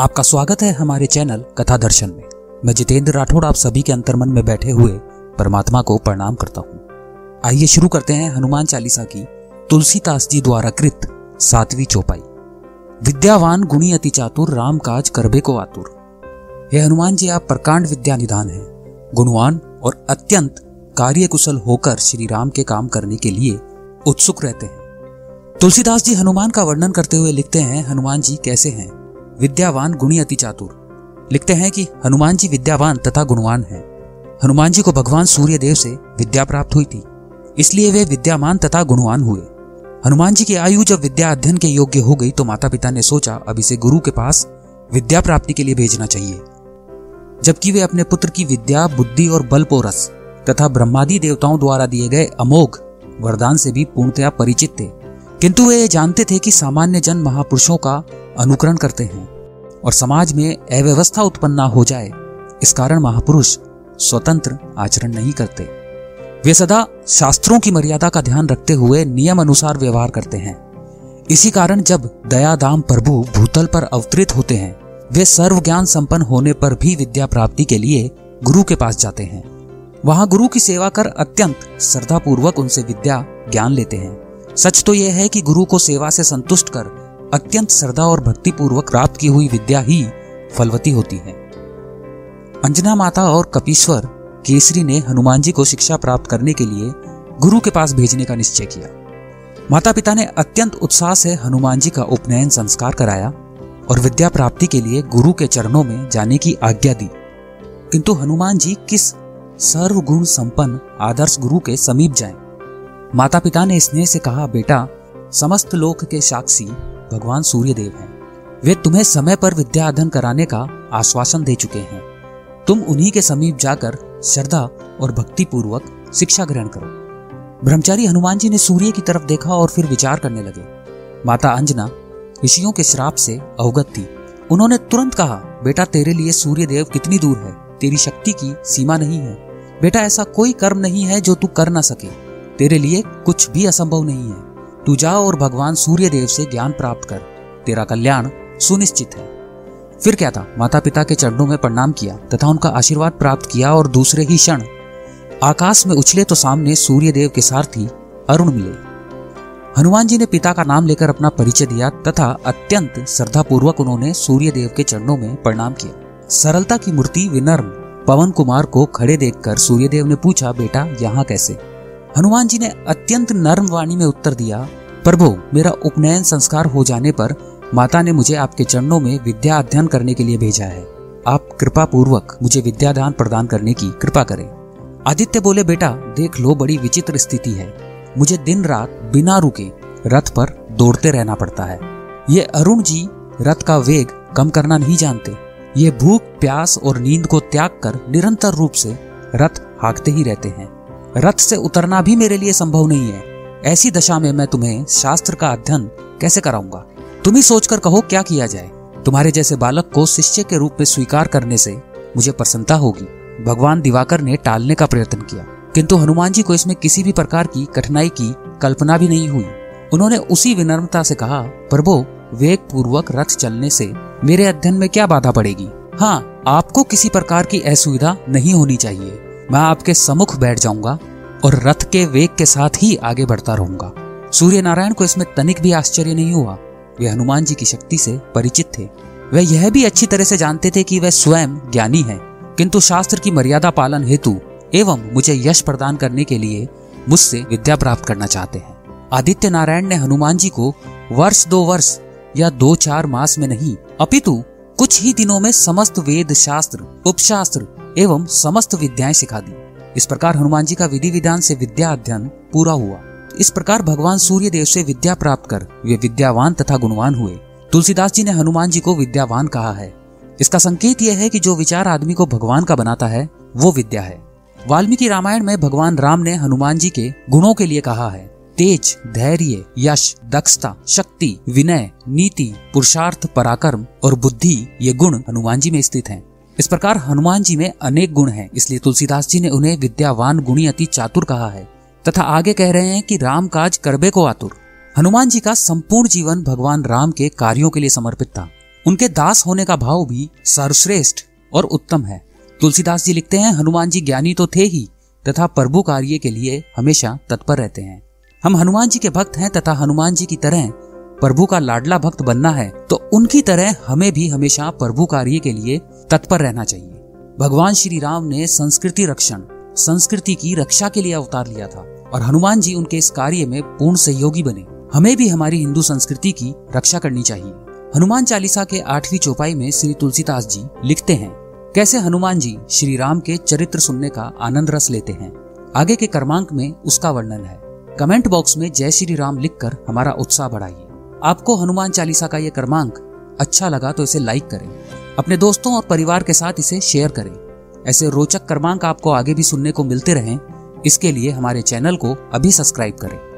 आपका स्वागत है हमारे चैनल कथा दर्शन में। मैं जितेंद्र राठौड़ आप सभी के अंतर्मन में बैठे हुए परमात्मा को प्रणाम करता हूँ। आइए शुरू करते हैं हनुमान चालीसा की तुलसीदास जी द्वारा कृत सातवीं चौपाई। विद्यावान गुणी अति चातुर राम काज करबे को आतुर। हे हनुमान जी, आप प्रकांड विद्या निधान है। गुणवान और अत्यंत कार्य कुशल होकर श्री राम के काम करने के लिए उत्सुक रहते हैं। तुलसीदास जी हनुमान का वर्णन करते हुए लिखते हैं, हनुमान जी कैसे हैं? विद्यावान गुणी अति चातुर। लिखते हैं कि हनुमान जी विद्यावान तथा गुणवान हैं। हनुमान जी को भगवान सूर्य देव से विद्या प्राप्त हुई थी। इसलिए वे विद्यामान तथा गुणवान हुए। हनुमान जी की आयु जब विद्या अध्ययन के योग्य हो गई तो माता पिता ने सोचा, अब इसे गुरु के पास विद्या प्राप्ति के लिए भेजना चाहिए। जबकि वे अपने पुत्र की विद्या, बुद्धि और बल पोरस तथा ब्रह्मादि देवताओं द्वारा दिए गए अमोघ वरदान से भी पूर्णतया परिचित थे। किंतु वे जानते थे कि सामान्य जन महापुरुषों का अनुकरण करते हैं और समाज में अव्यवस्था उत्पन्न ना हो जाए, इस कारण महापुरुष स्वतंत्र आचरण नहीं करते। वे सदा शास्त्रों की मर्यादा का ध्यान रखते हुए नियम अनुसार व्यवहार करते हैं। इसी कारण जब दया दाम प्रभु भूतल पर अवतरित होते हैं, वे सर्व ज्ञान संपन्न होने पर भी विद्या प्राप्ति के लिए गुरु के पास जाते हैं। वहाँ गुरु की सेवा कर अत्यंत श्रद्धा पूर्वक उनसे विद्या ज्ञान लेते हैं। सच तो यह है कि गुरु को सेवा से संतुष्ट कर अत्यंत श्रद्धा और भक्ति पूर्वक प्राप्त की हुई विद्या ही फलवती होती है। अंजना माता और कपीश्वर केसरी ने हनुमान जी को शिक्षा प्राप्त करने के लिए गुरु के पास भेजने का निश्चय किया। माता पिता ने अत्यंत उत्साह से हनुमान जी का उपनयन संस्कार कराया और विद्या प्राप्ति के लिए गुरु के चरणों में जाने की आज्ञा दी। किंतु हनुमान जी किस सर्वगुण संपन्न आदर्श गुरु के समीप जाएँ? माता पिता ने स्नेह से कहा, बेटा, समस्त लोक के साक्षी भगवान सूर्य देव हैं। वे तुम्हें समय पर विद्या अध्ययन कराने का आश्वासन दे चुके हैं। तुम उन्हीं के समीप जाकर श्रद्धा और भक्ति पूर्वक शिक्षा ग्रहण करो। ब्रह्मचारी हनुमान जी ने सूर्य की तरफ़ देखा और फिर विचार करने लगे। माता अंजना ऋषियों के श्राप से अवगत थी। उन्होंने तुरंत कहा, बेटा, तेरे लिए सूर्य देव कितनी दूर है? तेरी शक्ति की सीमा नहीं है। बेटा, ऐसा कोई कर्म नहीं है जो तू कर ना सके। तेरे लिए कुछ भी असंभव नहीं है। तू जा और भगवान सूर्य देव से ज्ञान प्राप्त कर। तेरा कल्याण सुनिश्चित है। फिर क्या था? माता पिता के चरणों में प्रणाम किया, तथा उनका आशीर्वाद प्राप्त किया और दूसरे ही क्षण आकाश में उछले तो सामने सूर्य देव के सारथी अरुण मिले। हनुमान जी ने पिता का नाम लेकर अपना परिचय दिया, तथा अत्यंत श्रद्धा पूर्वक उन्होंने सूर्य देव के चरणों में प्रणाम किया। सरलता की मूर्ति विनर्म पवन कुमार को खड़े देखकर सूर्यदेव ने पूछा, बेटा, यहाँ कैसे? हनुमान जी ने अत्यंत नर्म वाणी में उत्तर दिया, प्रभु, मेरा उपनयन संस्कार हो जाने पर माता ने मुझे आपके चरणों में विद्या अध्ययन करने के लिए भेजा है। आप कृपा पूर्वक मुझे विद्यादान प्रदान करने की कृपा करें। आदित्य बोले, बेटा, देख लो, बड़ी विचित्र स्थिति है। मुझे दिन रात बिना रुके रथ पर दौड़ते रहना पड़ता है। ये अरुण जी रथ का वेग कम करना नहीं जानते। ये भूख, प्यास और नींद को त्याग कर निरंतर रूप से रथ हाँकते ही रहते हैं। रथ से उतरना भी मेरे लिए संभव नहीं है। ऐसी दशा में मैं तुम्हें शास्त्र का अध्ययन कैसे कराऊँगा? तुम ही सोचकर कहो क्या किया जाए। तुम्हारे जैसे बालक को शिष्य के रूप में स्वीकार करने से मुझे प्रसन्नता होगी। भगवान दिवाकर ने टालने का प्रयत्न किया। किंतु हनुमान जी को इसमें किसी भी प्रकार की कठिनाई की कल्पना भी नहीं हुई। उन्होंने उसी विनम्रता से कहा, प्रभु वेग पूर्वक रथ चलने से मेरे अध्ययन में क्या बाधा पड़ेगी? हाँ आपको किसी प्रकार की असुविधा नहीं होनी चाहिए। मैं आपके सम्मुख बैठ जाऊँगा और रथ के वेग के साथ ही आगे बढ़ता रहूँगा। सूर्य नारायण को इसमें तनिक भी आश्चर्य नहीं हुआ। वे हनुमान जी की शक्ति से परिचित थे। वह यह भी अच्छी तरह से जानते थे कि वह स्वयं ज्ञानी है, किंतु शास्त्र की मर्यादा पालन हेतु एवं मुझे यश प्रदान करने के लिए मुझसे विद्या प्राप्त करना चाहते हैं। आदित्य नारायण ने हनुमान जी को वर्ष दो वर्ष या दो चार मास में नहीं, अपितु कुछ ही दिनों में समस्त वेद शास्त्र, उपशास्त्र एवं समस्त विद्याएँ सिखा दी। इस प्रकार हनुमान जी का विधि विधान से विद्या अध्ययन पूरा हुआ। इस प्रकार भगवान सूर्य देव से विद्या प्राप्त कर वे विद्यावान तथा गुणवान हुए। तुलसीदास जी ने हनुमान जी को विद्यावान कहा है। इसका संकेत यह है कि जो विचार आदमी को भगवान का बनाता है, वो विद्या है। वाल्मीकि रामायण में भगवान राम ने हनुमान जी के गुणों के लिए कहा है। तेज, धैर्य, यश, दक्षता, शक्ति, विनय, नीति, पुरुषार्थ, पराक्रम और बुद्धि, ये गुण हनुमान जी में स्थित हैं। इस प्रकार हनुमान जी में अनेक गुण हैं, इसलिए तुलसीदास जी ने उन्हें विद्यावान गुणी अति चातुर कहा है, तथा आगे कह रहे हैं कि राम काज करबे को आतुर। हनुमान जी का संपूर्ण जीवन भगवान राम के कार्यों के लिए समर्पित था। उनके दास होने का भाव भी सर्वश्रेष्ठ और उत्तम है। तुलसीदास जी लिखते हैं, हनुमान जी ज्ञानी तो थे ही, तथा प्रभु कार्य के लिए हमेशा तत्पर रहते हैं। हम हनुमान जी के भक्त हैं, तथा हनुमान जी की तरह प्रभु का लाडला भक्त बनना है तो उनकी तरह हमें भी हमेशा प्रभु कार्य के लिए तत्पर रहना चाहिए। भगवान श्री राम ने संस्कृति रक्षण, संस्कृति की रक्षा के लिए अवतार लिया था और हनुमान जी उनके इस कार्य में पूर्ण सहयोगी बने। हमें भी हमारी हिंदू संस्कृति की रक्षा करनी चाहिए। हनुमान चालीसा के आठवीं चौपाई में श्री तुलसीदास जी लिखते हैं, कैसे हनुमान जी श्री राम के चरित्र सुनने का आनंद रस लेते हैं। आगे के क्रमांक में उसका वर्णन है। कमेंट बॉक्स में जय श्री राम लिखकर हमारा उत्साह बढ़ाइए। आपको हनुमान चालीसा का ये क्रमांक अच्छा लगा तो इसे लाइक करें। अपने दोस्तों और परिवार के साथ इसे शेयर करें। ऐसे रोचक क्रमांक आपको आगे भी सुनने को मिलते रहें। इसके लिए हमारे चैनल को अभी सब्सक्राइब करें।